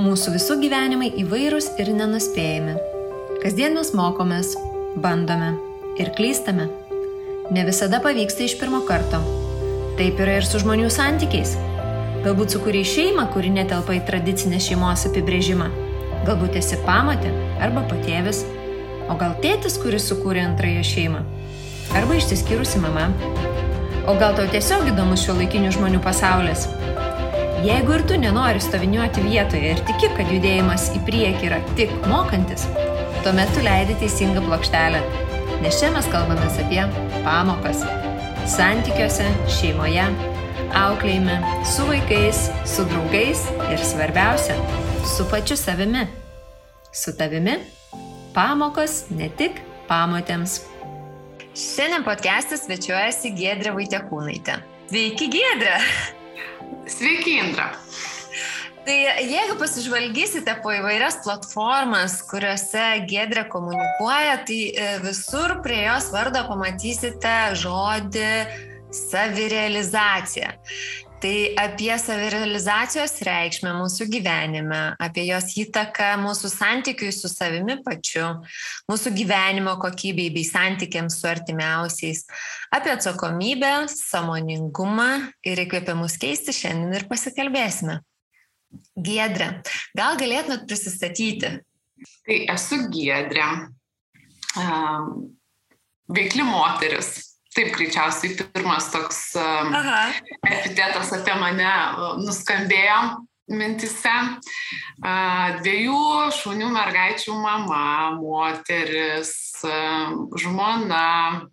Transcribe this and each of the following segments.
Mūsų visų gyvenimai įvairūs ir nenuspėjami. Kasdien mes mokomės, bandome ir klystame. Ne visada pavyksta iš pirmo karto. Taip yra ir su žmonių santykiais. Galbūt sukūrė šeimą, kuri netelpa į tradicinę šeimos apibrėžimą. Galbūt esi pamatė arba patėvis. O gal tėtis, kuris sukūrė antrąją šeimą. Arba išsiskyrusi mama. O gal tau tiesiog įdomus šio laikinių žmonių pasaulis. Jeigu ir tu nenori stoviniuoti vietoje ir tiki, kad judėjimas į priekį yra tik mokantis, tuomet tu leidi teisingą plokštelę. Nes čia mes kalbame apie pamokas. Santykiuose, šeimoje, auklėjime, su vaikais, su draugais ir svarbiausia, su pačiu savimi. Su tavimi pamokos ne tik pamotėms. Šiandien podcast'e svečiuojasi Gedrė Vaitekūnaitė. Sveiki, Gedrė! Sveiki, Indra. Tai jeigu pasižvalgysite po įvairias platformas, kuriuose Gedrė komunikuoja, tai e, visur prie jos vardo pamatysite žodį savirealizacija. Tai apie savirealizacijos reikšmę mūsų gyvenime, apie jos įtaką mūsų santykiui su savimi pačiu, mūsų gyvenimo kokybei bei santykiams su artimiausiais, apie atsakomybę, samoningumą ir įkvėpimus keisti šiandien ir pasikalbėsime. Giedrė, gal galėtumėt prisistatyti? Tai esu Giedrė, veikli moteris, Taip, greičiausiai pirmas toks um, Aha. epitetas apie mane nuskambėjo mintise. Dviejų šaunių mergaičių mama, moteris, um, žmona.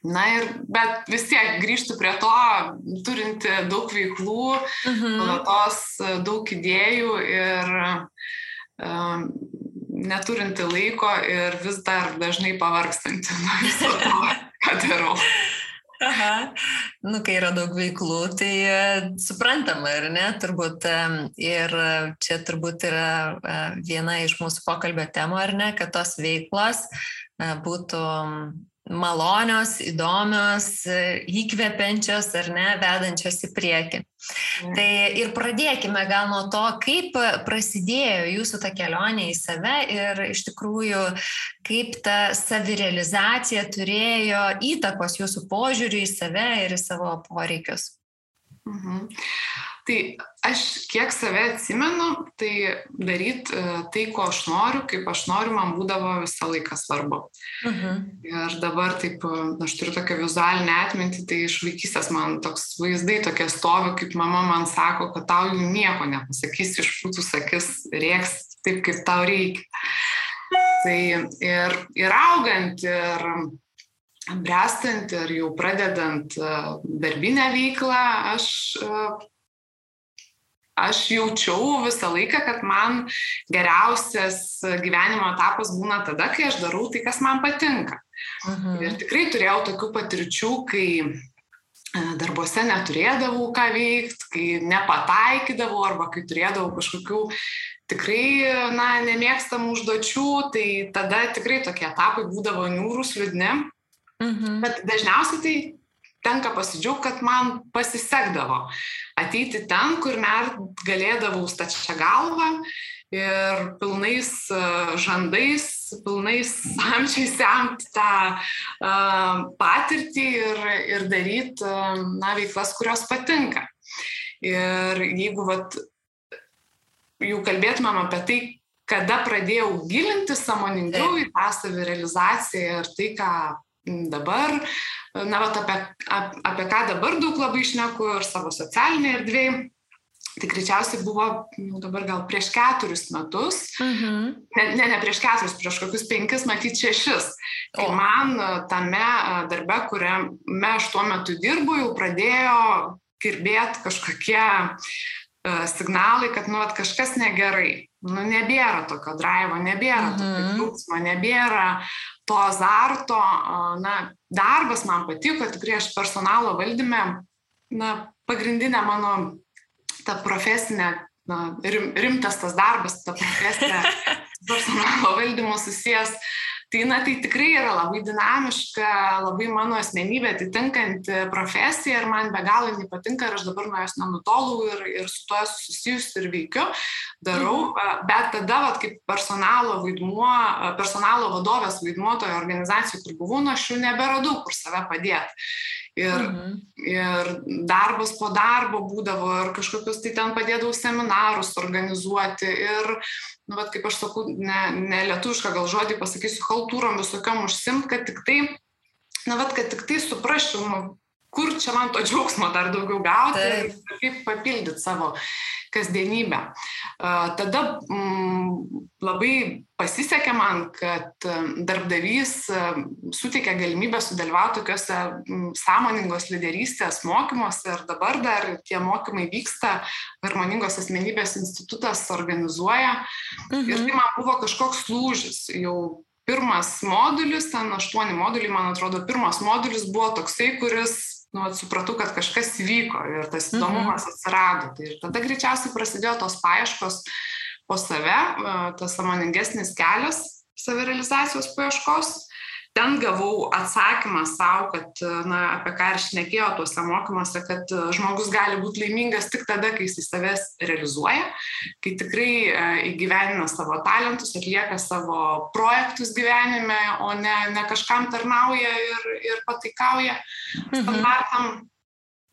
Na ir, bet vis tiek grįžtų prie to, turinti daug veiklų, mhm. uh daug idėjų ir um, neturinti laiko ir vis dar dažnai pavargstanti nuo viso to ką darau. Aha, nu, kai yra daug veiklų, tai e, suprantama, ar ne, turbūt. Ir čia turbūt yra e, viena iš mūsų pokalbio temų, ar ne, kad tos veiklos e, būtų malonios, įdomios, įkvepiančios ar ne, vedančios į priekį. Tai ir pradėkime gal nuo to, kaip prasidėjo jūsų ta kelionė į save ir iš tikrųjų kaip ta savirealizacija turėjo įtakos jūsų požiūrį į save ir į savo poreikius. Mhm. Tai aš kiek save atsimenu, tai daryti e, tai, ko aš noriu, kaip aš noriu, man būdavo visą laiką svarbu. Uh mhm. -huh. Ir dabar taip, e, aš turiu tokią vizualinę atmintį, tai iš vaikystės man toks vaizdai tokie stovi, kaip mama man sako, kad tau jų nieko nepasakys, iš šūtų sakys, rieks taip, kaip tau reikia. Tai ir, ir augant, ir brestant, ir jau pradedant e, darbinę veiklą, aš aš jaučiau visą laiką, kad man geriausias gyvenimo etapas būna tada, kai aš darau tai, kas man patinka. Mhm. Ir tikrai turėjau tokių patirčių, kai e, darbuose neturėdavau ką veikti, kai nepataikydavau arba kai turėdavau kažkokių tikrai, na, nemėgstamų užduočių, tai tada tikrai tokie etapai būdavo niūrus, liūdni. Mhm. Bet dažniausiai tai tenka pasidžiaugti, kad man pasisekdavo ateiti ten, kur net galėdavau stačia galva ir pilnais e, žandais, pilnais samčiais semti tą uh, patirtį ir, ir daryti, uh, na, veiklas, kurios patinka. Ir jeigu vat, jau kalbėtumėm apie tai, kada pradėjau gilinti samoningiau į tą savirealizaciją ir tai, ką dabar na, vat, apie, apie ką dabar daug labai išneku ir savo socialinėje erdvėje. Tai greičiausiai buvo nu, dabar gal prieš keturis metus, uh mhm. -huh. ne, ne, ne prieš keturis, prieš kokius penkis, matyt, šešis. Kai o. man tame darbe, kuriame aš tuo metu dirbu, jau pradėjo kirbėti kažkokie uh, signalai, kad nu, at, kažkas negerai. Nu, nebėra tokio drivo, nebėra uh -huh. tokio mhm. džiaugsmo, nebėra to azarto, na, darbas man patiko, tikrai aš personalo valdyme, na, pagrindinė mano ta profesinė, na, rim, rimtas tas darbas, ta profesinė personalo valdymo susijęs. Tai, na, tai tikrai yra labai dinamiška, labai mano asmenybė atitinkanti profesija ir man be galo jinai patinka ir aš dabar nuo jos nenutolau ir, ir su tuo susijusiu ir veikiu, darau, mhm. bet tada, vat, kaip personalo vaidmuo, personalo vadovės vaidmuo toje organizacijoje, kur buvau, nu, aš jau neberadau, kur save padėti. Ir, mhm. ir darbas po darbo būdavo, ir kažkokius tai ten padėdavau seminarus organizuoti. Ir, nu, bet kaip aš sakau, ne, ne lietuvišką gal žodį pasakysiu, haltūrom visokiam užsimt, kad tik tai, na, bet kad tik tai suprasčiau, nu, kur čia man to džiaugsmo dar daugiau gauti Taip. ir kaip papildyti savo kasdienybę. Tada mm, labai pasisekė man, kad darbdavys suteikė galimybę sudalyvauti tokiuose sąmoningos lyderystės mokymuose ir dabar dar tie mokymai vyksta, Harmoningos asmenybės institutas organizuoja. Mhm. Ir tai man buvo kažkoks lūžis. Jau pirmas modulis, ten aštuoni moduliai, man atrodo, pirmas modulis buvo toksai, kuris nu, vat, supratau, kad kažkas vyko ir tas mhm. įdomumas atsirado. Tai ir tada greičiausiai prasidėjo tos paieškos po save, tas samoningesnis kelias savirealizacijos paieškos ten gavau atsakymą savo, kad, na, apie ką ir šnekėjo tuose mokymuose, kad žmogus gali būti laimingas tik tada, kai jis į savęs realizuoja, kai tikrai e, įgyvenina savo talentus, atlieka savo projektus gyvenime, o ne, ne kažkam tarnauja ir, ir pataikauja mhm. standartam. Mhm.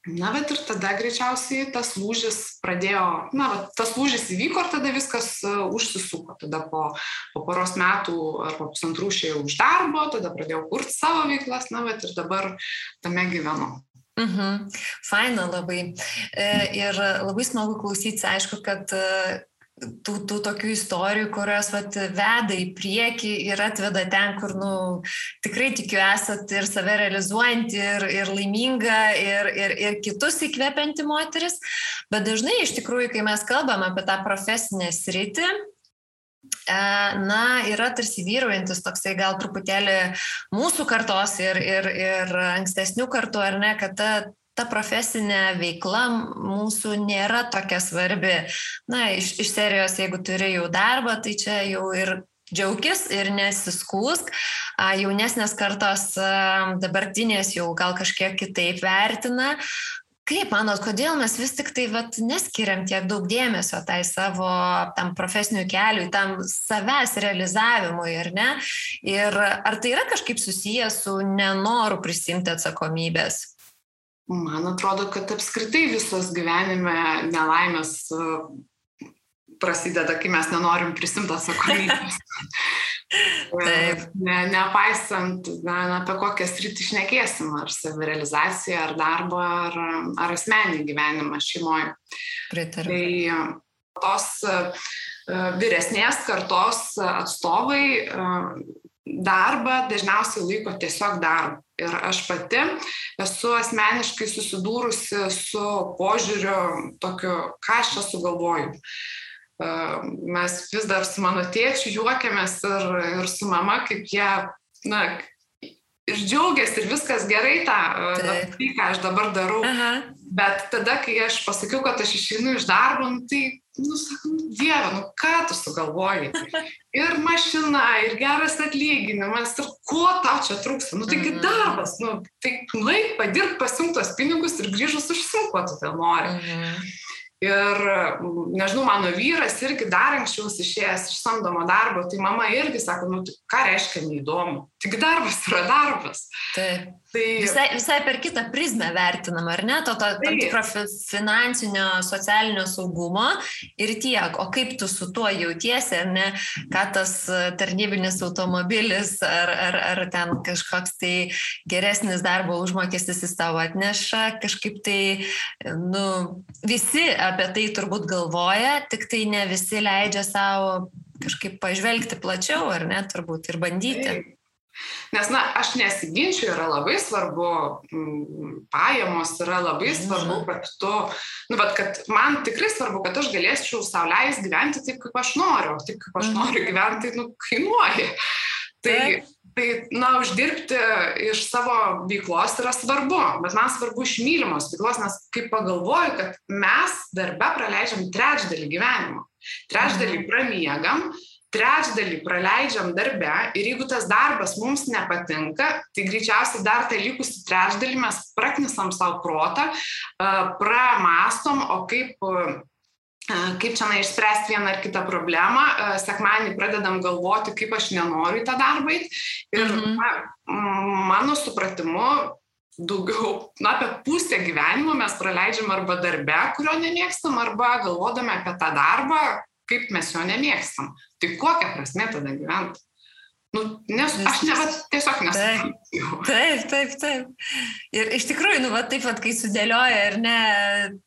Na, bet ir tada greičiausiai tas lūžis pradėjo, na, va, tas lūžis įvyko ir tada viskas uh, užsisuko. Tada po, po poros metų ar po pusantrų išėjau už darbo, tada pradėjau kurti savo veiklas, na, bet ir dabar tame gyvenu. Mhm. Faina labai. E, ir labai smagu klausytis, aišku, kad tų, tų tokių istorijų, kurios vat, veda į priekį ir atveda ten, kur nu, tikrai tikiu esat ir save realizuojanti, ir, ir laiminga, ir, ir, ir kitus įkvepianti moteris. Bet dažnai iš tikrųjų, kai mes kalbam apie tą profesinę sritį, e, na, yra tarsi vyraujantis toksai gal truputėlį mūsų kartos ir, ir, ir ankstesnių kartų, ar ne, kad ta ta profesinė veikla mūsų nėra tokia svarbi. Na, iš, iš serijos, jeigu turi jau darbą, tai čia jau ir džiaugis ir nesiskūsk. Jaunesnės kartos dabartinės jau gal kažkiek kitaip vertina. Kaip manot, kodėl mes vis tik tai vat, neskiriam tiek daug dėmesio tai savo tam profesiniu keliui, tam savęs realizavimui, ar ne? Ir ar tai yra kažkaip susijęs su nenoru prisimti atsakomybės? Man atrodo, kad apskritai visos gyvenime nelaimės e, prasideda, kai mes nenorim prisimti atsakomybės. Taip. Ne, nepaisant, na, apie kokią sritį išnekėsim, ar savirealizaciją, ar darbą, ar, ar asmenį gyvenimą šeimoje. Pritariu. Tai e, tos e, vyresnės kartos atstovai darbą dažniausiai laiko tiesiog darbu. Ir aš pati esu asmeniškai susidūrusi su požiūriu tokiu, ką aš čia sugalvoju. Mes vis dar su mano tėčiu juokiamės ir, ir su mama, kaip jie, na, ir džiaugiasi ir viskas gerai tą, tai, ką aš dabar darau. Aha. Bet tada, kai aš pasakiau, kad aš išeinu iš darbo, nu, tai nu, sakau, nu, Dieve, nu ką tu sugalvojai? Ir mašina, ir geras atlyginimas, ir ko tau čia trūksta? Nu, taigi mhm. darbas, nu, tai nueik, padirb, pasimtos pinigus ir grįžus užsimk, ko tu ten nori. Mhm. Ir, nežinau, mano vyras irgi dar anksčiau išėjęs iš samdomo darbo, tai mama irgi sako, nu, tai ką reiškia neįdomu, tik darbas yra darbas. Taip. Tai... Visai, visai per kitą prizmę vertinam, ar ne, to, to tam tikro finansinio, socialinio saugumo ir tiek, o kaip tu su tuo jautiesi, ar ne, ką tas tarnybinis automobilis, ar, ar, ar ten kažkoks tai geresnis darbo užmokestis jis tavo atneša, kažkaip tai, nu, visi apie tai turbūt galvoja, tik tai ne visi leidžia savo kažkaip pažvelgti plačiau, ar ne, turbūt ir bandyti. Taip. Nes, na, aš nesiginčiu, yra labai svarbu, pajamos yra labai mhm. svarbu, kad tu, nu, bet kad man tikrai svarbu, kad aš galėčiau sauliais gyventi taip, kaip aš noriu, taip, kaip aš mhm. noriu gyventi, nu, kainuoja. Tai, tai, na, uždirbti iš savo veiklos yra svarbu, bet man svarbu iš mylimos veiklos, nes kaip pagalvoju, kad mes darbe praleidžiam trečdalį gyvenimo. Trečdalį mhm. Trečdalį praleidžiam darbe ir jeigu tas darbas mums nepatinka, tai greičiausiai dar tą likusį trečdalį mes praknisam savo protą, pramastom, o kaip kaip čia na išspręsti vieną ar kitą problemą, sekmanį pradedam galvoti, kaip aš nenoriu į tą darbą eiti. Ir. Mm mano supratimu, daugiau, na, apie pusę gyvenimo mes praleidžiam arba darbe, kurio nemėgstam, arba galvodami apie tą darbą, kaip mes jo nemėgstam. Tai kokia prasme tada gyventi? Nu, nes aš ne, va, tiesiog nesuprantu. Taip, taip, taip. Ir iš tikrųjų, nu, va, taip, va, kai sudėlioja, ar ne,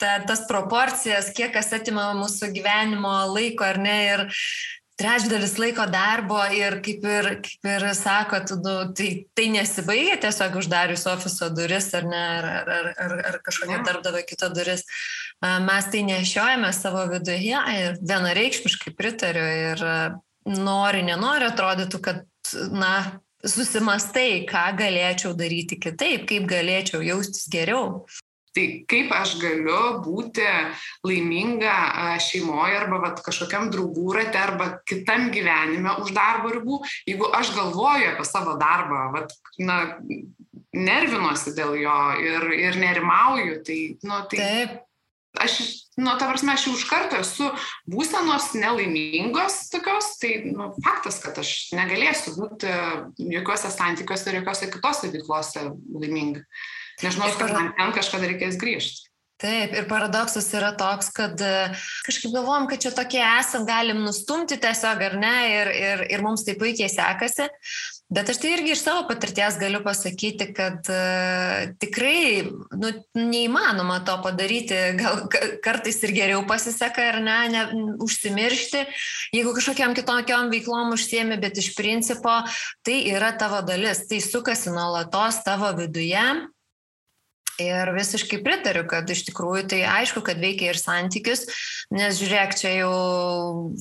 ta, tas proporcijas, kiek kas atima mūsų gyvenimo laiko, ar ne, ir trečdalis laiko darbo ir kaip ir, kaip ir sakot, nu, tai, tai nesibaigia tiesiog uždarius ofiso duris ar, ne, ar, ar, ar, ar kažkokia darbdavio kito duris. Mes tai nešiojame savo viduje ir vienareikšmiškai pritariu ir nori, nenori, atrodytų, kad na, susimastai, ką galėčiau daryti kitaip, kaip galėčiau jaustis geriau. Tai kaip aš galiu būti laiminga šeimoje arba vat, kažkokiam draugų rate arba kitam gyvenime už darbo ribų, jeigu aš galvoju apie savo darbą, vat, na, nervinuosi dėl jo ir, ir nerimauju, tai, nu, tai Taip aš, nu, ta prasme, aš jau iš karto esu būsenos nelaimingos tokios, tai nu, faktas, kad aš negalėsiu būti jokiuose santykiuose ir jokiuose kitose veiklose laiminga. Nežinau, kad man ten kažkada reikės grįžti. Taip, ir paradoksas yra toks, kad e, kažkaip galvom, kad čia tokie esam, galim nustumti tiesiog ar ne, ir, ir, ir mums tai puikiai sekasi, Bet aš tai irgi iš savo patirties galiu pasakyti, kad uh, tikrai nu, neįmanoma to padaryti, gal kartais ir geriau pasiseka ar ne, ne užsimiršti, jeigu kažkokiam kitokiam veiklom užsiemi, bet iš principo tai yra tavo dalis, tai sukasi nuolatos tavo viduje Ir visiškai pritariu, kad iš tikrųjų tai aišku, kad veikia ir santykius, nes žiūrėk, čia jau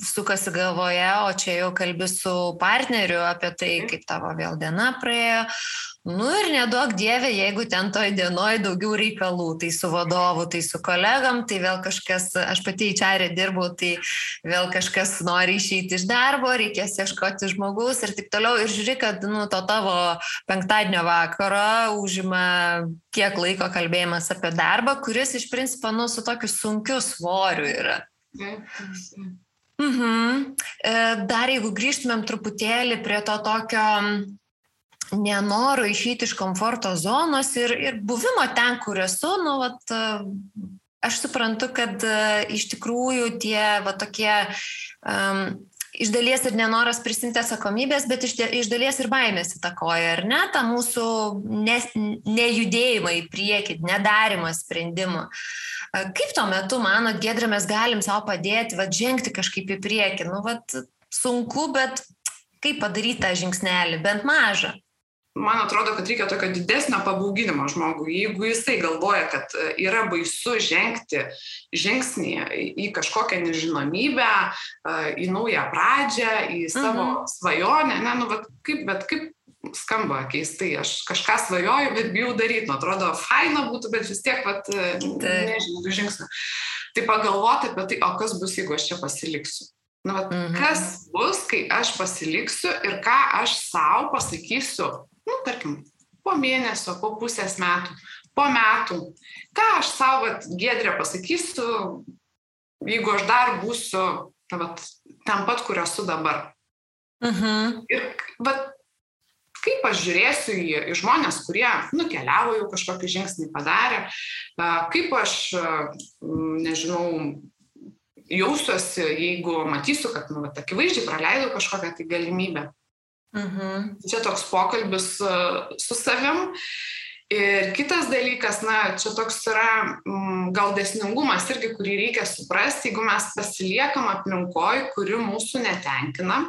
sukasi galvoje, o čia jau kalbi su partneriu apie tai, kaip tavo vėl diena praėjo, Nu ir nedaug dievė, jeigu ten toj dienoj daugiau reikalų, tai su vadovu, tai su kolegam, tai vėl kažkas, aš pati į čia dirbu, tai vėl kažkas nori išeiti iš darbo, reikės ieškoti žmogus ir taip toliau. Ir žiūri, kad nu, to tavo penktadienio vakaro užima kiek laiko kalbėjimas apie darbą, kuris iš principo nu, su tokiu sunkiu svoriu yra. Mhm. E, dar jeigu grįžtumėm truputėlį prie to tokio nenoro išeiti iš komforto zonos ir, ir buvimo ten, kur esu, nu, vat, aš suprantu, kad iš tikrųjų tie va, tokie um, iš dalies ir nenoras prisimti atsakomybės, bet iš, iš dalies ir baimės įtakoja, ar ne, tą mūsų ne, nejudėjimą į priekį, nedarimą sprendimų. Kaip tuo metu, manot, Gedrė, mes galim savo padėti, va, žengti kažkaip į priekį? Nu, va, sunku, bet kaip padaryti tą žingsnelį, bent mažą? Man atrodo, kad reikia tokio didesnio pabauginimo žmogui. Jeigu jisai galvoja, kad e, yra baisu žengti žingsnį į kažkokią nežinomybę, e, į naują pradžią, į savo mhm. svajonę, ne, nu, bet kaip, bet kaip skamba keistai, aš kažką svajoju, bet bijau daryti, nu, atrodo, faina būtų, bet vis tiek, vat, e, nežinau, du žingsnių. Tai pagalvoti apie tai, o kas bus, jeigu aš čia pasiliksiu. Nu, vat, mhm. Kas bus, kai aš pasiliksiu ir ką aš savo pasakysiu nu, tarkim, po mėnesio, po pusės metų, po metų. Ką aš savo gedrė pasakysiu, jeigu aš dar būsiu ta, vat, ten pat, kur esu dabar. Uh mhm. -huh. Ir vat, kaip aš žiūrėsiu į, į žmonės, kurie nukeliavo jau kažkokį žingsnį padarė, kaip aš, nežinau, jausiuosi, jeigu matysiu, kad, nu, akivaizdžiai praleidau kažkokią tai galimybę. Mhm. Čia toks pokalbis e, su savim. Ir kitas dalykas, na, čia toks yra mm, gal desningumas irgi, kurį reikia suprasti, jeigu mes pasiliekam aplinkoj, kuri mūsų netenkina,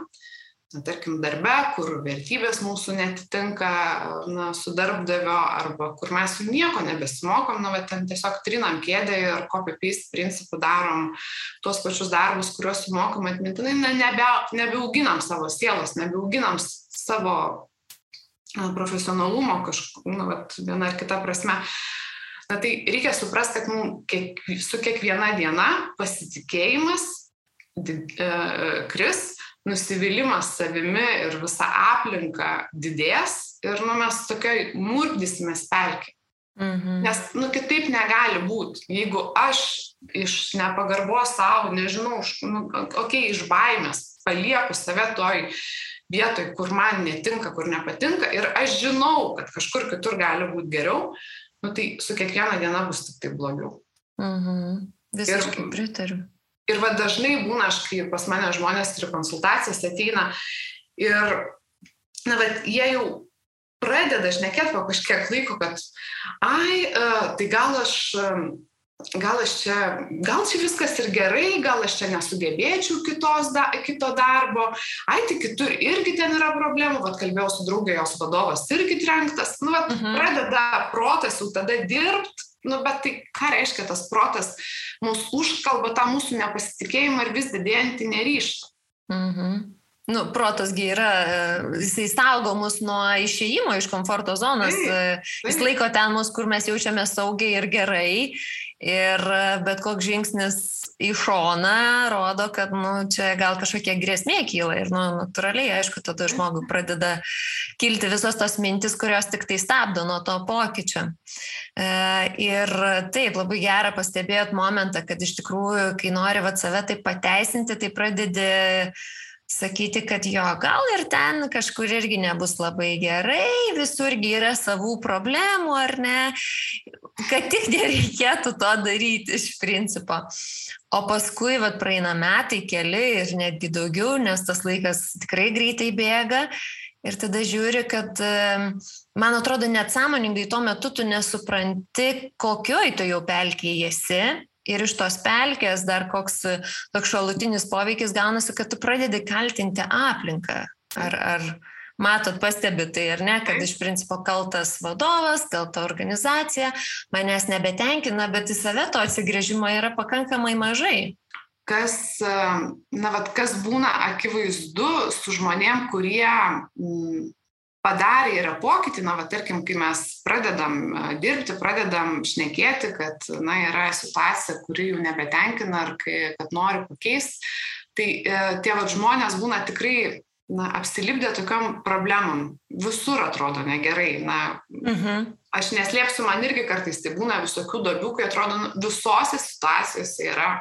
na, tarkim, darbe, kur vertybės mūsų netitinka na, su darbdavio arba kur mes jų nieko nebesimokom, na, bet ten tiesiog trinam kėdę ir copy-paste principų darom tuos pačius darbus, kuriuos sumokam atmintinai, na, nebe, nebeauginam savo sielos, nebeauginam savo profesionalumo kažkokiu, na, bet viena ar kita prasme. Na tai reikia suprasti, kad mums kiek, su kiekviena diena pasitikėjimas did, e, kris, nusivylimas savimi ir visa aplinka didės ir nu, mes tokiai murdysimės pelkiai. Mhm. Nes, nu, kitaip negali būti. Jeigu aš iš nepagarbos savo, nežinau, nu, okei, okay, iš baimės palieku save toj vietoj, kur man netinka, kur nepatinka ir aš žinau, kad kažkur kitur gali būti geriau, nu, tai su kiekviena diena bus tik tai blogiau. Mhm. Visiškai pritariu. Ir va dažnai būna, aš kai pas mane žmonės ir konsultacijas ateina ir, na, bet jie jau pradeda šnekėti po kažkiek laiko, kad, ai, uh, tai gal aš, gal aš čia, gal čia viskas ir gerai, gal aš čia nesugebėčiau kitos, da, kito darbo, ai, tai kitur irgi ten yra problemų, vad kalbėjau su draugė, jos vadovas irgi trenktas, nu, vat, mhm. pradeda protas jau tada dirbti nu bet tai ką reiškia tas protas mus užkalba tą mūsų nepasitikėjimą ir vis didėjantį neryštą. Mhm. Nu, protasgi yra, jisai saugo mus nuo išėjimo iš komforto zonos, taip, taip. jis laiko ten mus, kur mes jaučiame saugiai ir gerai. Ir bet koks žingsnis į šoną rodo, kad nu, čia gal kažkokia grėsmė kyla ir nu, natūraliai, aišku, tada žmogui pradeda kilti visos tos mintis, kurios tik tai stabdo nuo to pokyčio. E, ir taip, labai gerą pastebėjot momentą, kad iš tikrųjų, kai nori va save taip pateisinti, tai pradedi sakyti, kad jo, gal ir ten kažkur irgi nebus labai gerai, visurgi yra savų problemų ar ne, kad tik nereikėtų to daryti iš principo. O paskui, vad, praeina metai, keli ir netgi daugiau, nes tas laikas tikrai greitai bėga. Ir tada žiūri, kad, man atrodo, net sąmoningai tuo metu tu nesupranti, kokioj tu jau pelkiai esi ir iš tos pelkės dar koks toks šalutinis poveikis gaunasi, kad tu pradedi kaltinti aplinką. Ar, ar matot, pastebit tai ar ne, kad iš principo kaltas vadovas, kalta organizacija, manęs nebetenkina, bet į save to atsigrėžimo yra pakankamai mažai. Kas, na, vat, kas būna akivaizdu su žmonėm, kurie padarė yra pokytį, na, va, tarkim, kai mes pradedam dirbti, pradedam šnekėti, kad, na, yra situacija, kuri jų nebetenkina ar kai, kad nori pakeisti, tai e, tie va, žmonės būna tikrai, na, apsilipdė tokiam problemam. Visur atrodo negerai. Na, mhm. Aš neslėpsiu, man irgi kartais tai būna visokių dobių, kai atrodo, nu, visose situacijose yra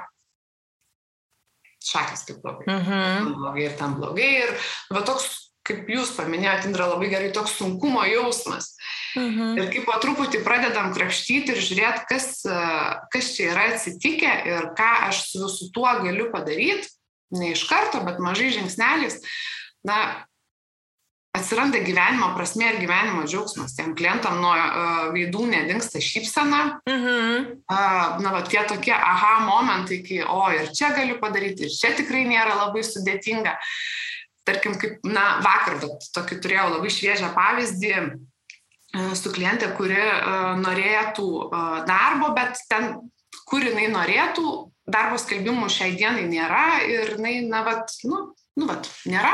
šakės kaip blogai. Mhm. Ten blogai ir ten blogai. Ir va toks kaip jūs paminėjot, Indra, labai gerai toks sunkumo jausmas. Mhm. Ir kaip po truputį pradedam krapštyti ir žiūrėti, kas, kas čia yra atsitikę ir ką aš su visu tuo galiu padaryti, ne iš karto, bet mažai žingsneliais, na, atsiranda gyvenimo prasme ir gyvenimo džiaugsmas. Tiem klientam nuo uh, veidų nedingsta šypsena. Mhm. Uh, na, va, tie tokie aha momentai, kai, o, ir čia galiu padaryti, ir čia tikrai nėra labai sudėtinga. Uh, tarkim, kaip, na, vakar, bet tokį turėjau labai šviežią pavyzdį e, su klientė, kuri uh, norėtų uh, darbo, bet ten, kur jinai norėtų, darbo skelbimų šiai dienai nėra ir jinai, na, vat, nu, nu, vat, nėra,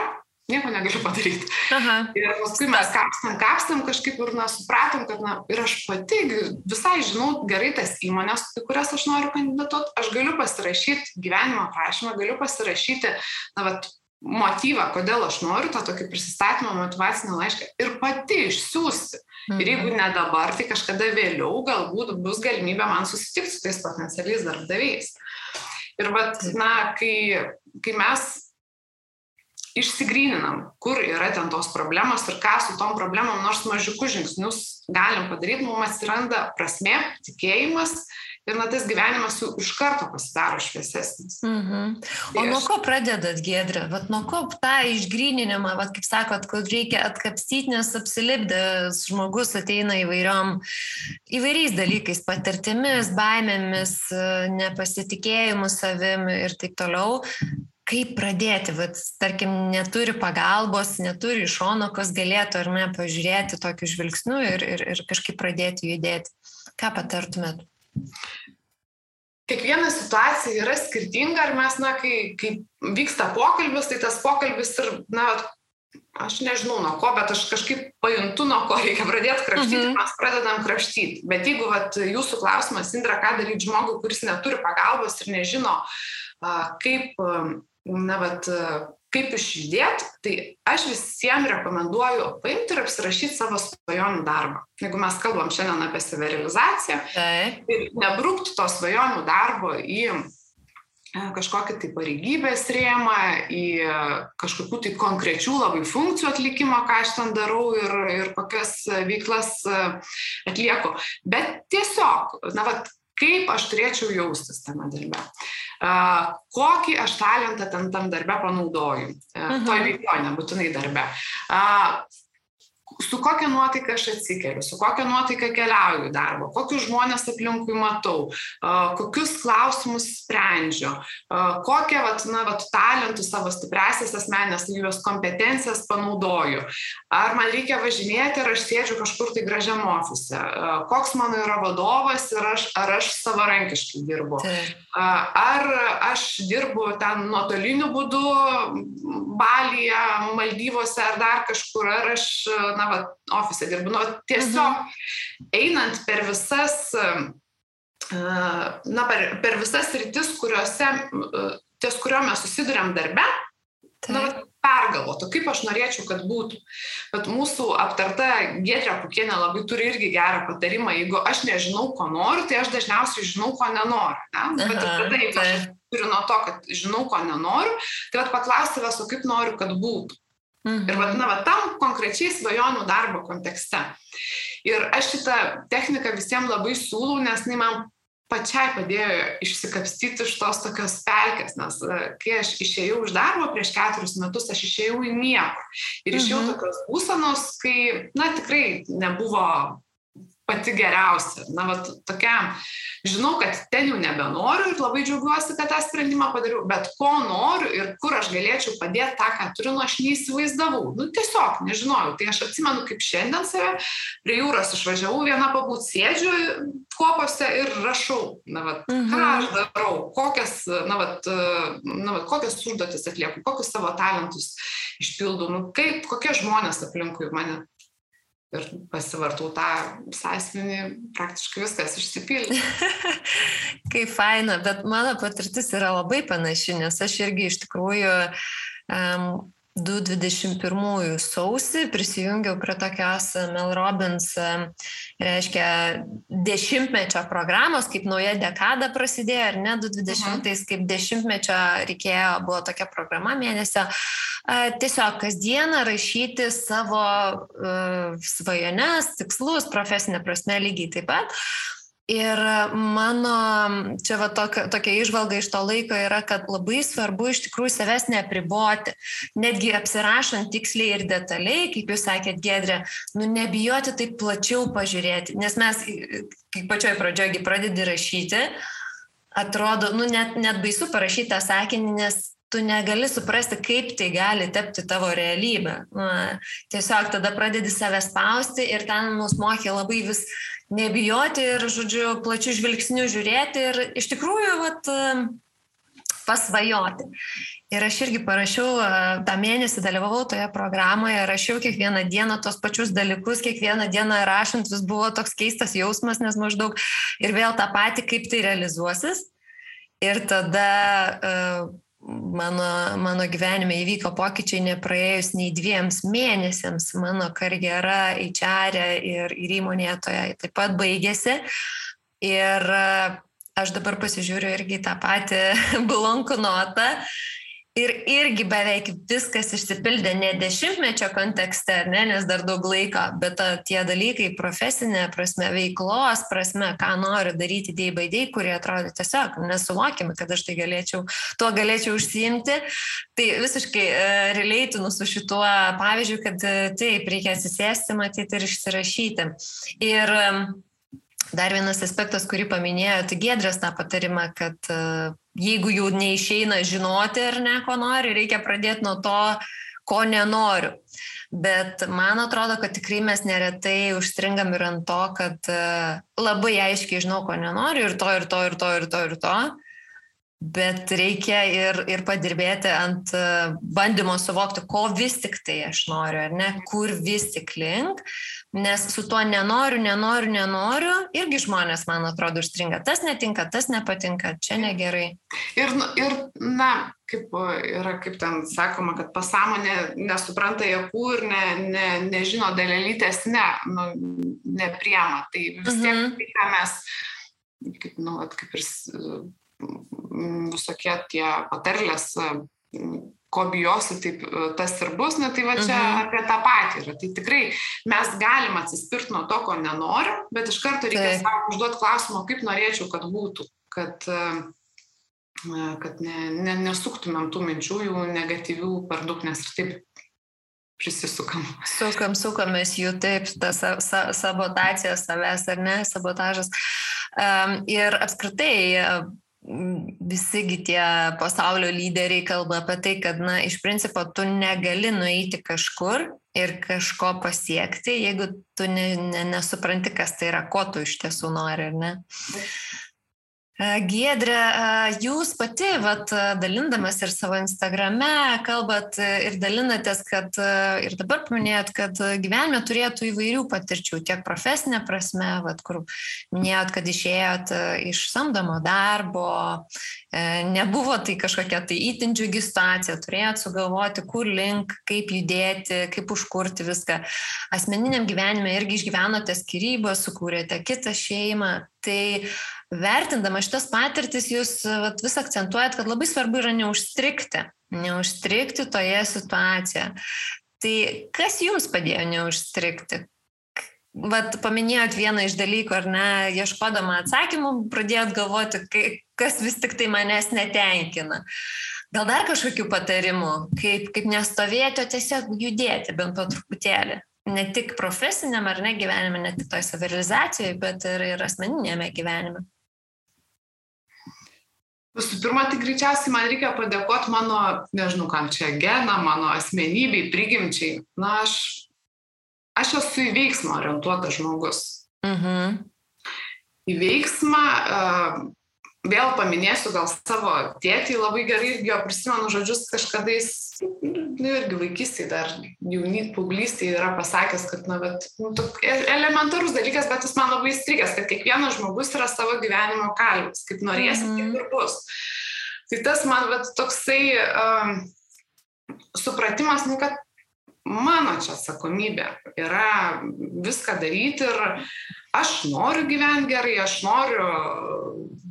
nieko negaliu padaryti. Aha. Ir paskui mes kapstam, kapstam kažkaip ir, na, supratom, kad, na, ir aš pati visai žinau gerai tas įmonės, kurias aš noriu kandidatuoti, aš galiu pasirašyti gyvenimo prašymą, galiu pasirašyti, na, vat, motyvą, kodėl aš noriu tą tokį prisistatymą, motivacinį laišką ir pati išsiųsti. Mhm. Ir jeigu ne dabar, tai kažkada vėliau galbūt bus galimybė man susitikti su tais potencialiais darbdaviais. Ir vat, na, kai, kai mes išsigryninam, kur yra ten tos problemos ir ką su tom problemom, nors mažiukus žingsnius galim padaryti, mums atsiranda prasme, tikėjimas ir na tas gyvenimas jau iš karto pasidaro šviesesnis. Mhm. O tai nuo aš... ko pradedat, Gedrė? Vat nuo ko tą išgryninimą, vat, kaip sakot, kad reikia atkapstyti, nes apsilipdęs žmogus ateina įvairiom, įvairiais dalykais, patirtimis, baimėmis, nepasitikėjimu savim ir taip toliau. Kaip pradėti, vat, tarkim, neturi pagalbos, neturi iš šono, kas galėtų ar ne pažiūrėti tokiu žvilgsniu ir, ir, ir kažkaip pradėti judėti. Ką patartumėt? Kiekviena situacija yra skirtinga ir mes, na, kai, kai vyksta pokalbis, tai tas pokalbis ir, na, aš nežinau nuo ko, bet aš kažkaip pajuntu, nuo ko reikia pradėti krapštyti, mhm. mes pradedam krapštyti. Bet jeigu vat, jūsų klausimas, Indra, ką daryti žmogui, kuris neturi pagalbos ir nežino, kaip na, vat, kaip išjudėti, tai aš visiems rekomenduoju paimti ir apsirašyti savo svajonių darbą. Jeigu mes kalbam šiandien apie savirealizaciją, tai nebrūkti to svajonių darbo į e, kažkokį tai pareigybės rėmą, į kažkokių tai konkrečių labai funkcijų atlikimą, ką aš ten darau ir, ir kokias veiklas e, atlieku. Bet tiesiog, na, vat, kaip aš turėčiau jaustis tame darbe kokį aš talentą ten tam darbe panaudoju, mhm. toj veikloje, nebūtinai darbe su kokia nuotaika aš atsikeliu, su kokia nuotaika keliauju į darbą, kokius žmonės aplinkui matau, kokius klausimus sprendžiu, kokią vat, na, vat, talentų savo stipresias asmenės, juos kompetencijas panaudoju. Ar man reikia važinėti, ar aš sėdžiu kažkur tai gražiam ofise, koks mano yra vadovas ir aš, ar aš savarankiškai dirbu. Ar aš dirbu ten nuotoliniu būdu, Balyje, Maldyvose ar dar kažkur, ar aš na, va, ofise dirbu. Nu, tiesiog mhm. einant per visas, na, per, per visas rytis, kuriuose, ties kurio mes susidurėm darbe, na, pergalvotų, kaip aš norėčiau, kad būtų. Bet mūsų aptarta Gėtrė Pukienė labai turi irgi gerą patarimą, jeigu aš nežinau, ko noriu, tai aš dažniausiai žinau, ko nenoriu. Ne? Bet tada, jeigu aš turiu nuo to, kad žinau, ko nenoriu, tai pat paklausti savęs, o kaip noriu, kad būtų. Mhm. Ir vadina, va, tam konkrečiai svajonių darbo kontekste. Ir aš šitą techniką visiems labai siūlau, nes jinai man pačiai padėjo išsikapstyti iš tos tokios pelkės, nes e, kai aš išėjau iš darbo prieš keturis metus, aš išėjau į niekur. Ir išėjau mhm. tokios būsenos, kai, na, tikrai nebuvo pati geriausia. Na, va, tokia, žinau, kad ten jau nebenoriu ir labai džiaugiuosi, kad tą sprendimą padariau, bet ko noriu ir kur aš galėčiau padėti tą, ką turiu, nu aš neįsivaizdavau. Nu, tiesiog nežinojau. Tai aš atsimenu, kaip šiandien save prie jūros išvažiavau, vieną pabūt sėdžiu kopose ir rašau, na, va, mhm. ką aš darau, kokias, na, va, na, va, kokias užduotis atlieku, kokius savo talentus išpildau, nu, kaip, kokie žmonės aplinkui mane ir pasivartau tą sąsiuvinį, praktiškai viskas išsipildė. Kaip faina, bet mano patirtis yra labai panaši, nes aš irgi iš tikrųjų um, 2021 sausį prisijungiau prie tokios Mel Robbins, reiškia, dešimtmečio programos, kaip nauja dekada prasidėjo, ar ne, 2020-ais kaip dešimtmečio reikėjo, buvo tokia programa mėnesio, tiesiog kasdieną rašyti savo uh, svajones, tikslus, profesinė prasme lygiai taip pat. Ir mano, čia va tokia, tokia išvalga iš to laiko yra, kad labai svarbu iš tikrųjų savęs neapriboti, netgi apsirašant tiksliai ir detaliai, kaip jūs sakėt, Gedrė, nu nebijoti taip plačiau pažiūrėti, nes mes, kaip pačioj pradžioje pradedi rašyti, atrodo, nu net, net baisu parašyti tą sakinį, nes tu negali suprasti, kaip tai gali tapti tavo realybę. Na, tiesiog tada pradedi save spausti ir ten mus mokė labai vis nebijoti ir, žodžiu, plačių žvilgsnių žiūrėti ir iš tikrųjų, vat, pasvajoti. Ir aš irgi parašiau, tą mėnesį dalyvavau toje programoje, rašiau kiekvieną dieną tos pačius dalykus, kiekvieną dieną rašant vis buvo toks keistas jausmas, nes maždaug ir vėl tą patį, kaip tai realizuosis. Ir tada uh, mano, mano gyvenime įvyko pokyčiai nepraėjus nei dviems mėnesiams. Mano karjera į čarę ir, ir įmonėje toje taip pat baigėsi. Ir aš dabar pasižiūriu irgi tą patį blankų notą ir irgi beveik viskas išsipildė ne dešimtmečio kontekste, ne, nes dar daug laiko, bet ta, tie dalykai profesinė prasme, veiklos prasme, ką noriu daryti day by day, kurie atrodo tiesiog nesuvokimi, kad aš tai galėčiau, tuo galėčiau užsiimti, tai visiškai e, relatinu su šituo pavyzdžiu, kad uh, taip, reikia atsisėsti, matyti ir išsirašyti. Ir um, Dar vienas aspektas, kurį paminėjo, tai Gedrės tą patarimą, kad uh, jeigu jau neišeina žinoti ar ne, ko nori, reikia pradėti nuo to, ko nenoriu. Bet man atrodo, kad tikrai mes neretai užstringam ir ant to, kad uh, labai aiškiai žinau, ko nenoriu ir to, ir to, ir to, ir to, ir to. Bet reikia ir, ir padirbėti ant e, bandymo suvokti, ko vis tik tai aš noriu, ar ne, kur vis tik link, nes su tuo nenoriu, nenoriu, nenoriu, irgi žmonės, man atrodo, užstringa. Tas netinka, tas nepatinka, čia negerai. Ir, nu, ir na, kaip yra, kaip ten sakoma, kad pasąmonė nesupranta jėgų ir ne, ne, nežino dalelytės, ne, nu, nepriema. Tai vis tiek, -hmm. tai, ką mes, kaip, nu, kaip ir visokie tie patarlės, ko bijosi, taip tas ir bus, na tai va čia mhm. apie tą patį yra. Tai tikrai mes galim atsispirti nuo to, ko nenorim, bet iš karto reikia tai. savo užduoti klausimą, kaip norėčiau, kad būtų, kad, kad ne, ne, nesuktumėm tų minčių, jų negatyvių per daug, nes ir taip prisisukam. Sukam, sukamės jų taip, ta sa, sa, sabotacija savęs ar ne, sabotažas. Um, ir apskritai visigi tie pasaulio lyderiai kalba apie tai, kad, na, iš principo tu negali nueiti kažkur ir kažko pasiekti, jeigu tu ne, ne, nesupranti, kas tai yra, ko tu iš tiesų nori, ar ne? Giedrė, jūs pati, vat, dalindamas ir savo Instagrame, kalbat ir dalinatės, kad ir dabar paminėjot, kad gyvenime turėtų įvairių patirčių, tiek profesinė prasme, vat, kur minėjot, kad išėjot iš samdomo darbo, nebuvo tai kažkokia tai įtin džiugi situacija, turėjot sugalvoti, kur link, kaip judėti, kaip užkurti viską. Asmeniniam gyvenime irgi išgyvenote skirybą, sukūrėte kitą šeimą. Tai vertindama šitas patirtis, jūs vat, vis akcentuojat, kad labai svarbu yra neužstrikti, neužstrikti toje situacijoje. Tai kas jums padėjo neužstrikti? Vat paminėjot vieną iš dalykų, ar ne, ieškodama atsakymų, pradėjot galvoti, kas vis tik tai manęs netenkina. Gal dar kažkokių patarimų, kaip, kaip nestovėti, o tiesiog judėti bent po truputėlį ne tik profesiniam ar ne gyvenime, ne tik toj savirealizacijoje, bet ir, ir asmeninėme gyvenime. Visų pirma, tai greičiausiai man reikia padėkoti mano, nežinau, kam čia geną, mano asmenybei, prigimčiai. Na, aš, aš esu į veiksmą orientuotas žmogus. Mhm. Į veiksmą, vėl paminėsiu gal savo tėtį, labai gerai irgi jo prisimenu žodžius kažkada jis nu, irgi vaikystėje, dar jauni paauglystėje yra pasakęs, kad, na, bet, nu, e, elementarus dalykas, bet jis man labai įstrigęs, kad kiekvienas žmogus yra savo gyvenimo kalvis, kaip norėsi, -hmm. taip ir bus. Tai tas man, bet toksai um, supratimas, nu, kad mano čia atsakomybė yra viską daryti ir aš noriu gyventi gerai, aš noriu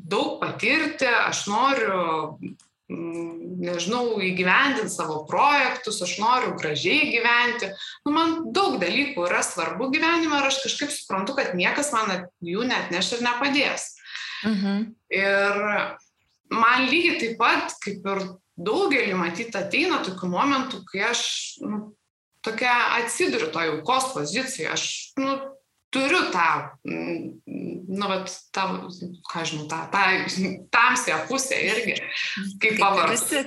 daug patirti, aš noriu Mm, nežinau, įgyvendinti savo projektus, aš noriu gražiai gyventi. Nu, man daug dalykų yra svarbu gyvenime ir aš kažkaip suprantu, kad niekas man jų net neš ir nepadės. Mhm. Ir man lygiai taip pat, kaip ir daugelį matyti, ateina tokių momentų, kai aš nu, tokia atsiduriu to jaukos pozicijoje. Aš nu, turiu tą, mm, nu, vat, tą, ką žinau, tą, tą tamsią pusę irgi, kai pavargstu,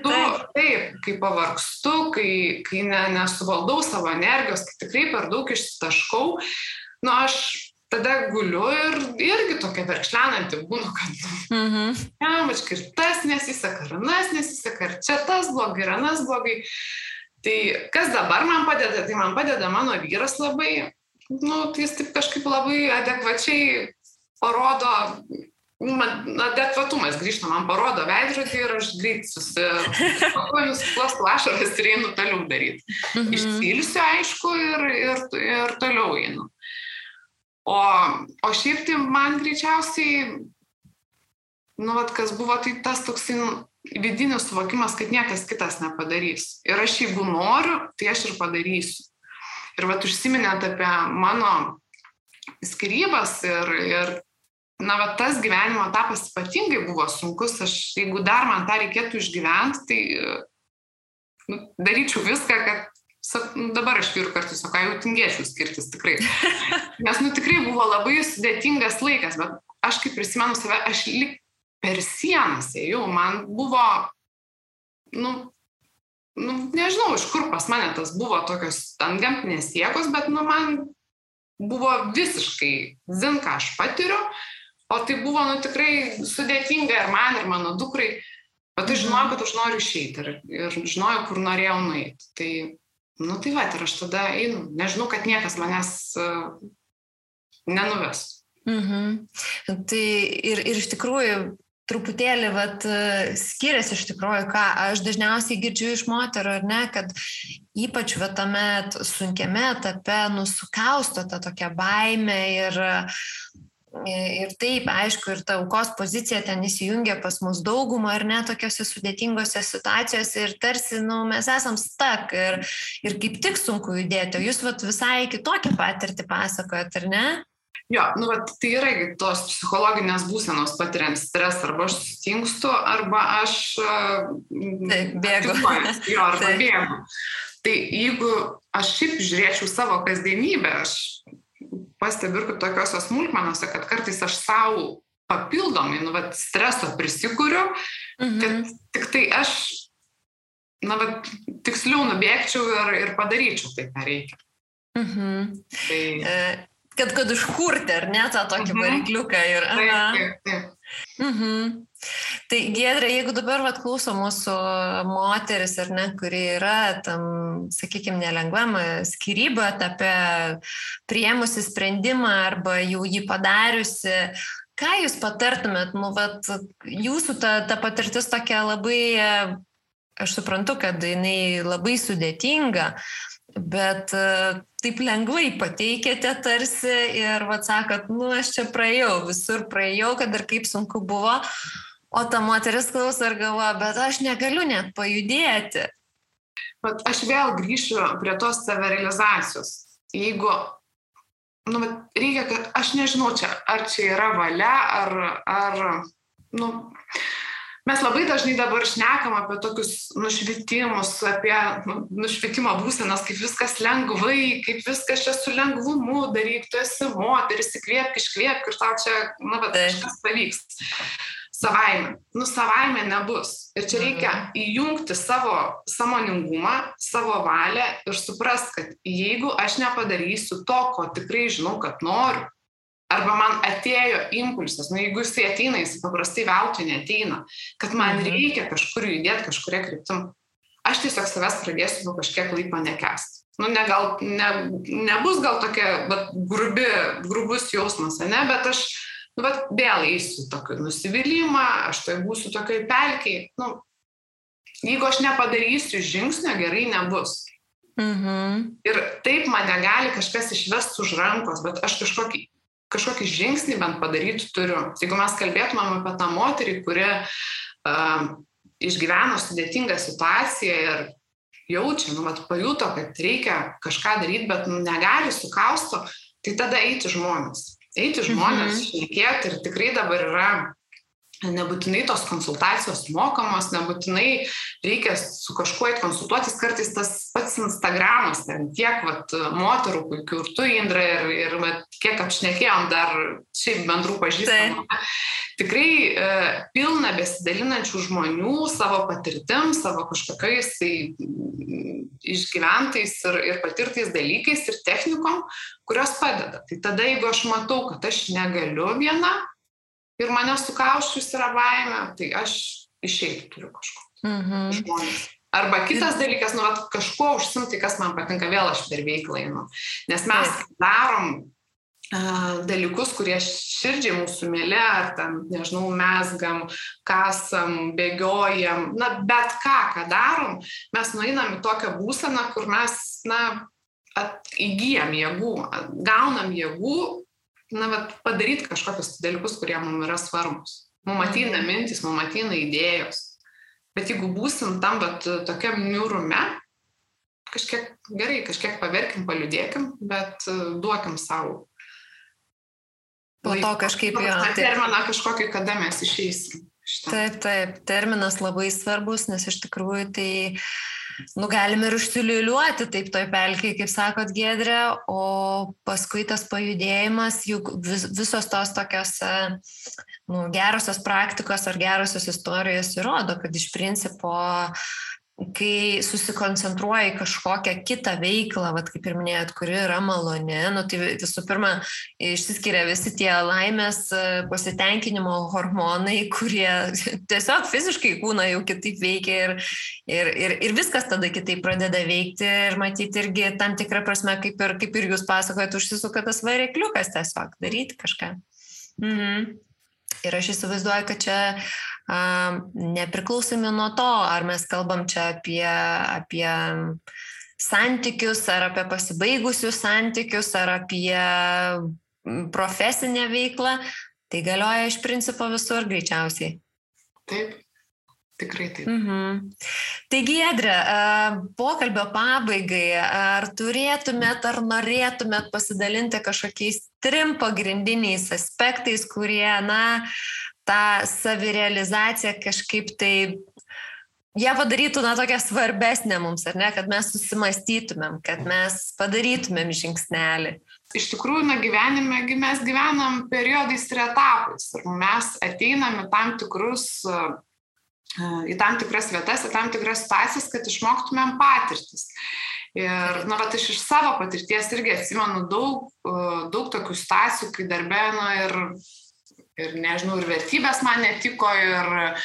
taip, kai pavargstu, kai, kai ne, nesuvaldau savo energijos, kai tikrai per daug išsitaškau, nu, aš tada guliu ir irgi tokia verkšlenanti būnu, kad, mhm. ne, mačkai ir tas nesiseka, ir anas nesiseka, ir čia tas blogai, ir anas blogai. Tai kas dabar man padeda, tai man padeda mano vyras labai, nu, tai jis taip kažkaip labai adekvačiai parodo, man adekvatumas grįžta, man parodo veidrodį ir aš greit susipakuoju, nusiklostu ašaras ir einu toliau daryti. Mhm. Išsilsiu, aišku, ir, ir, ir toliau einu. O, o šiaip tai man greičiausiai, nu, vat, kas buvo, tai tas toksai vidinis suvokimas, kad niekas kitas nepadarys. Ir aš jeigu noriu, tai aš ir padarysiu. Ir vat užsiminėt apie mano skirybas ir, ir na, va, tas gyvenimo etapas ypatingai buvo sunkus. Aš, jeigu dar man tą reikėtų išgyventi, tai nu, daryčiau viską, kad nu, dabar aš vyrų kartu sakau, jau tingėčiau skirtis tikrai. Nes, nu, tikrai buvo labai sudėtingas laikas, bet aš kaip prisimenu save, aš lik per sienas ėjau, man buvo, nu, nu, nežinau, iš kur pas mane tas buvo tokios antgamtinės jėgos, bet nu, man buvo visiškai zin, ką aš patiriu, o tai buvo nu, tikrai sudėtinga ir man, ir mano dukrai. Bet aš žinojau, kad aš noriu išeiti ir, ir žinojau, kur norėjau nueiti. Tai, nu tai va, ir aš tada einu. Nežinau, kad niekas manęs uh, nenuves. Mhm. Tai ir, ir iš tikrųjų truputėlį vat, skiriasi iš tikrųjų, ką aš dažniausiai girdžiu iš moterų, ar ne, kad ypač va, tame sunkiame etape nusukausto tą tokią baimę ir Ir taip, aišku, ir ta aukos pozicija ten įsijungia pas mus daugumą, ar ne, tokiuose sudėtingose situacijose ir tarsi, nu, mes esam stak ir, ir kaip tik sunku judėti, o jūs vat, visai kitokią patirtį pasakojat, ar ne? Jo, nu, bet tai yra tos psichologinės būsenos patiriant stresą, arba aš sustingstu, arba aš Taip, bėgu. Jo, arba Taip. bėgu. Tai jeigu aš šiaip žiūrėčiau savo kasdienybę, aš pastebiu ir tokiuose smulkmenose, kad kartais aš savo papildomai, nu, vat, streso prisikūriu, mhm. kad tik tai aš, na, vat, tiksliau nubėgčiau ir, ir padaryčiau tai, ką reikia. Mhm. Tai... Kad, kad užkurti, ar ne, tą tokį mhm. varikliuką. Ir, taip, taip, taip. Mhm. Tai Gedrė, jeigu dabar vat, klauso mūsų moteris, ar ne, kuri yra tam, sakykime, nelengvam skirybą etape, priemusi sprendimą arba jau jį padariusi, ką jūs patartumėt, nu, vat, jūsų ta, ta patirtis tokia labai, aš suprantu, kad jinai labai sudėtinga, bet taip lengvai pateikėte tarsi ir vad sakot, nu aš čia praėjau, visur praėjau, kad ir kaip sunku buvo, o ta moteris klauso ir galvoja, bet aš negaliu net pajudėti. Bet aš vėl grįšiu prie tos savirealizacijos. Jeigu, nu, reikia, kad aš nežinau, čia, ar čia yra valia, ar, ar nu, mes labai dažnai dabar šnekam apie tokius nušvitimus, apie nu, nušvitimo būsenas, kaip viskas lengvai, kaip viskas čia su lengvumu daryk, tu esi moteris, įkvėpk, iškvėpk ir tau čia, na, bet kažkas pavyks. Savaime. Nu, savaime nebus. Ir čia reikia mhm. įjungti savo samoningumą, savo valią ir suprast, kad jeigu aš nepadarysiu to, ko tikrai žinau, kad noriu, arba man atėjo impulsas, nu jeigu jisai ateina, jis paprastai veltui neteina, kad man mhm. reikia kažkur judėti kažkuria kryptim, aš tiesiog savęs pradėsiu po kažkiek laiko nekesti. Nu, ne gal, ne, nebus gal tokia bet, grubi, grubus jausmas, ne, bet aš nu, bet vėl eisiu tokį nusivylimą, aš tai būsiu tokiai pelkiai. Nu, jeigu aš nepadarysiu žingsnio, gerai nebus. Mhm. Ir taip mane gali kažkas išvest už rankos, bet aš kažkokį kažkokį žingsnį bent padaryti turiu. Jeigu mes kalbėtumėm apie tą moterį, kuri uh, išgyveno sudėtingą situaciją ir jaučia, nu, mat, pajuto, kad reikia kažką daryti, bet nu, negali sukausto, tai tada eiti žmonės. Eiti žmonės, mhm. šnekėti ir tikrai dabar yra nebūtinai tos konsultacijos mokamos, nebūtinai reikia su kažkuo konsultuotis, kartais tas pats Instagramas, ten tiek vat, moterų puikių ir tu, Indra, ir, ir vat, kiek apšnekėjom dar šiaip bendrų pažįstamų. Tai. Tikrai e, pilna besidalinančių žmonių savo patirtim, savo kažkokiais tai išgyventais ir, ir patirtais dalykais ir technikom, kurios padeda. Tai tada, jeigu aš matau, kad aš negaliu viena, ir mane sukauščius yra baime, tai aš išeiti turiu kažko. Mhm. Žmonės. Arba kitas dalykas, nu, vat, kažkuo užsimti, kas man patinka, vėl aš per veiklą einu. Nes mes darom uh, dalykus, kurie širdžiai mūsų mėlė, ar ten, nežinau, mesgam, kasam, bėgiojam, na, bet ką, ką darom, mes nueinam į tokią būseną, kur mes, na, at, įgyjam jėgų, gaunam jėgų na, vat, padaryti kažkokius dalykus, kurie mums yra svarbus. Mums ateina mintis, mums ateina idėjos. Bet jeigu būsim tam, bet tokiam niūrume, kažkiek gerai, kažkiek paverkim, paliudėkim, bet duokim savo. Po to kažkaip jo. Tai terminą kažkokį, kada mes išeisim. Šitą. Taip, taip, terminas labai svarbus, nes iš tikrųjų tai nu, galim ir užsiliuliuoti taip toj pelkiai, kaip sakot, Gedrė, o paskui tas pajudėjimas, juk vis, visos tos tokios nu, gerosios praktikos ar gerosios istorijos įrodo, kad iš principo kai susikoncentruoji kažkokią kitą veiklą, vat, kaip ir minėjot, kuri yra maloni, nu, tai visų pirma, išsiskiria visi tie laimės e, pasitenkinimo hormonai, kurie tiesiog fiziškai kūną jau kitaip veikia ir, ir, ir, ir viskas tada kitaip pradeda veikti ir matyti irgi tam tikrą prasme, kaip ir, kaip ir jūs pasakojate, užsisuka tas varikliukas tiesiog daryti kažką. Mhm. Ir aš įsivaizduoju, kad čia nepriklausomi nuo to, ar mes kalbam čia apie, apie santykius, ar apie pasibaigusius santykius, ar apie profesinę veiklą, tai galioja iš principo visur greičiausiai. Taip, Tikrai taip. Mhm. Taigi, Edre, pokalbio pabaigai, ar turėtumėt ar norėtumėt pasidalinti kažkokiais trim pagrindiniais aspektais, kurie, na, tą savirealizaciją kažkaip tai ją padarytų, na, tokia svarbesnė mums, ar ne, kad mes susimastytumėm, kad mes padarytumėm žingsnelį. Iš tikrųjų, na, gyvenime mes gyvenam periodais ir etapais ir mes ateinam į tam tikrus į tam tikras vietas, į tam tikras situacijas, kad išmoktumėm patirtis. Ir, na, bet aš iš savo patirties irgi atsimenu daug, daug tokių situacijų, kai darbė, na, ir, ir nežinau, ir vertybės man netiko, ir,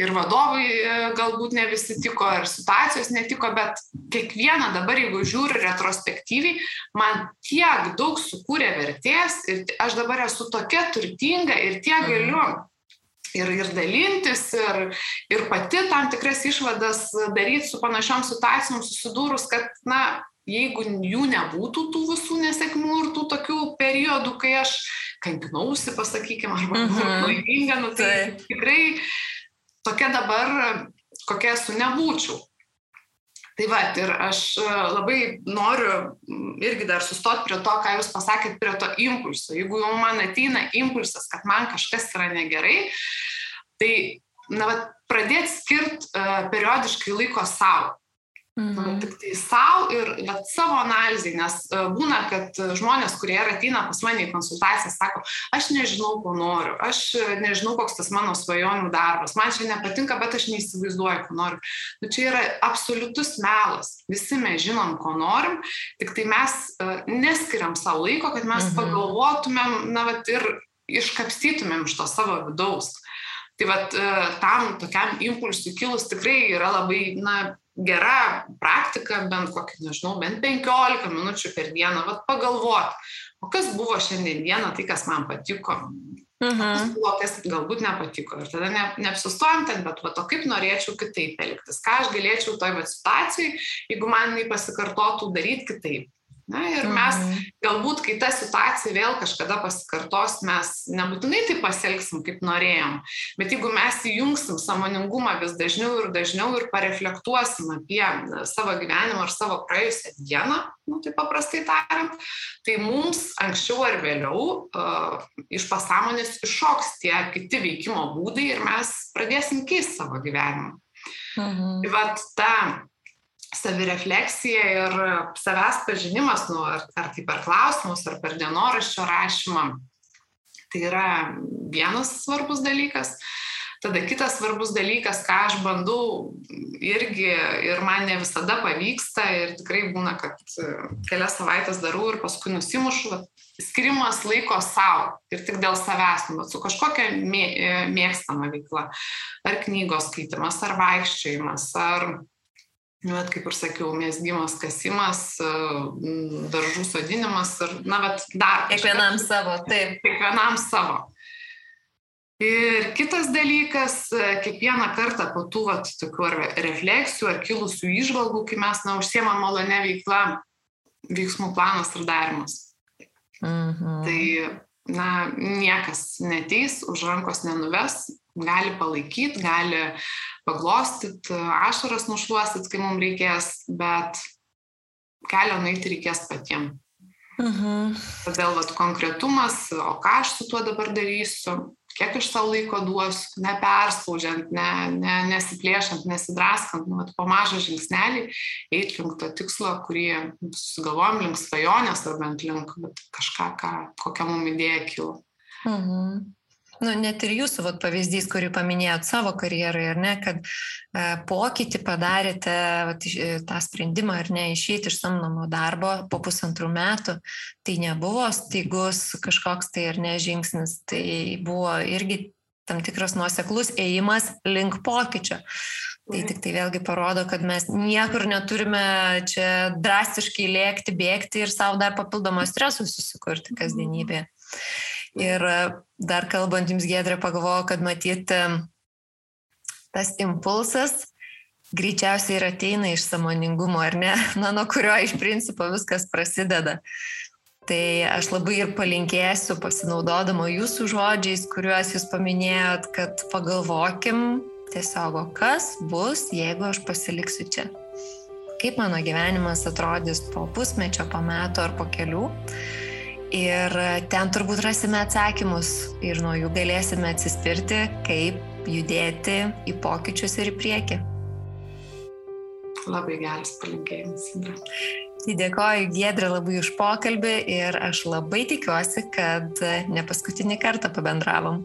ir vadovai e, galbūt ne visi tiko, ir situacijos netiko, bet kiekvieną dabar, jeigu žiūri retrospektyviai, man tiek daug sukūrė vertės ir aš dabar esu tokia turtinga ir tiek mhm. galiu ir, ir dalintis, ir, ir pati tam tikras išvadas daryti su panašiom situacijom susidūrus, kad, na, jeigu jų nebūtų tų visų nesėkmių ir tų tokių periodų, kai aš kankinausi, pasakykime, arba uh -huh. laiminga, nu, tai tai tikrai tokia dabar, kokia esu, nebūčiau. Tai va, ir aš e, labai noriu irgi dar sustoti prie to, ką jūs pasakėt, prie to impulso. Jeigu jau man ateina impulsas, kad man kažkas yra negerai, tai, na, va, pradėti skirti uh, e, periodiškai laiko savo. Mhm. Tik tai savo ir bet, savo analizai, nes e, būna, kad žmonės, kurie ateina pas mane į konsultaciją, sako, aš nežinau, ko noriu, aš nežinau, koks tas mano svajonių darbas, man čia nepatinka, bet aš neįsivaizduoju, ko noriu. Nu, čia yra absoliutus melas. Visi mes žinom, ko norim, tik tai mes neskiriam savo laiko, kad mes mhm. pagalvotumėm, na, vat, ir iškapstytumėm iš to savo vidaus. Tai vat, tam tokiam impulsui kilus tikrai yra labai, na, gera praktika, bent kokį, nežinau, bent 15 minučių per dieną, vad pagalvoti, o kas buvo šiandien dieną, tai kas man patiko. Kas buvo, kas galbūt nepatiko. Ir tada ne, neapsistojom ten, bet va, to kaip norėčiau kitaip elgtis, ką aš galėčiau toj situacijai, jeigu man jį pasikartotų daryti kitaip. Na, ir mes galbūt, kai ta situacija vėl kažkada pasikartos, mes nebūtinai taip pasielgsim, kaip norėjom, bet jeigu mes įjungsim samoningumą vis dažniau ir dažniau ir pareflektuosim apie savo gyvenimą ar savo praėjusią dieną, nu, tai paprastai tariant, tai mums anksčiau ar vėliau uh, iš pasąmonės iššoks tie kiti veikimo būdai ir mes pradėsim keisti savo gyvenimą. Mhm. Tai vat ta savirefleksija ir savęs pažinimas, nu, ar, ar tai per klausimus, ar per dienoraščio rašymą. Tai yra vienas svarbus dalykas. Tada kitas svarbus dalykas, ką aš bandau irgi ir man ne visada pavyksta ir tikrai būna, kad kelias savaitės darau ir paskui nusimušu, skirimas laiko savo ir tik dėl savęs, nu, su kažkokia mė, mėgstama veikla. Ar knygos skaitimas, ar vaikščiojimas, ar bet kaip ir sakiau, mėsgymas, kasimas, daržų sodinimas ir, na, bet dar. Kiekvienam kažkas, savo, taip. Kiekvienam savo. Ir kitas dalykas, kiekvieną kartą po tų vat, tokių ar refleksijų, ar kilusių išvalgų, kai mes, na, užsiemam malonę veiklą, veiksmų planas ir darimas. Mhm. Tai, na, niekas neteis, už rankos nenuves, gali palaikyti, gali paglostyti, ašaras nušuostyti, kai mums reikės, bet kelio nueiti reikės patiems. Mhm. Todėl vat, konkretumas, o ką aš su tuo dabar darysiu, kiek aš savo laiko duosiu, neperspaudžiant, ne, ne, nesiplėšant, nesidraskant, nu, po mažą žingsnelį, eiti link to tikslo, kurį susigalvojom, link svajonės ar bent link kažką, ką, kokią mums idėja kilo. Mhm. Nu, net ir jūsų vat, pavyzdys, kurį paminėjot savo karjerai, ar ne, kad e, pokytį padarėte vat, tą sprendimą, ar ne, išėti iš samdomo darbo po pusantrų metų, tai nebuvo staigus kažkoks tai ar ne žingsnis, tai buvo irgi tam tikras nuoseklus ėjimas link pokyčio. Tai tik tai vėlgi parodo, kad mes niekur neturime čia drastiškai lėkti, bėgti ir savo dar papildomą stresų susikurti kasdienybėje. Ir e, dar kalbant jums gėdrė, pagalvojau, kad matyti tas impulsas greičiausiai ir ateina iš samoningumo, ar ne, na, nuo kurio iš principo viskas prasideda. Tai aš labai ir palinkėsiu, pasinaudodama jūsų žodžiais, kuriuos jūs paminėjot, kad pagalvokim tiesiog, kas bus, jeigu aš pasiliksiu čia. Kaip mano gyvenimas atrodys po pusmečio, po metų ar po kelių. Ir ten turbūt rasime atsakymus ir nuo jų galėsime atsispirti, kaip judėti į pokyčius ir į priekį. Labai geras palinkėjimas. Tai dėkoju Giedrė labai už pokalbį ir aš labai tikiuosi, kad ne paskutinį kartą pabendravom.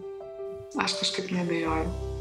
Aš kažkaip nebejoju.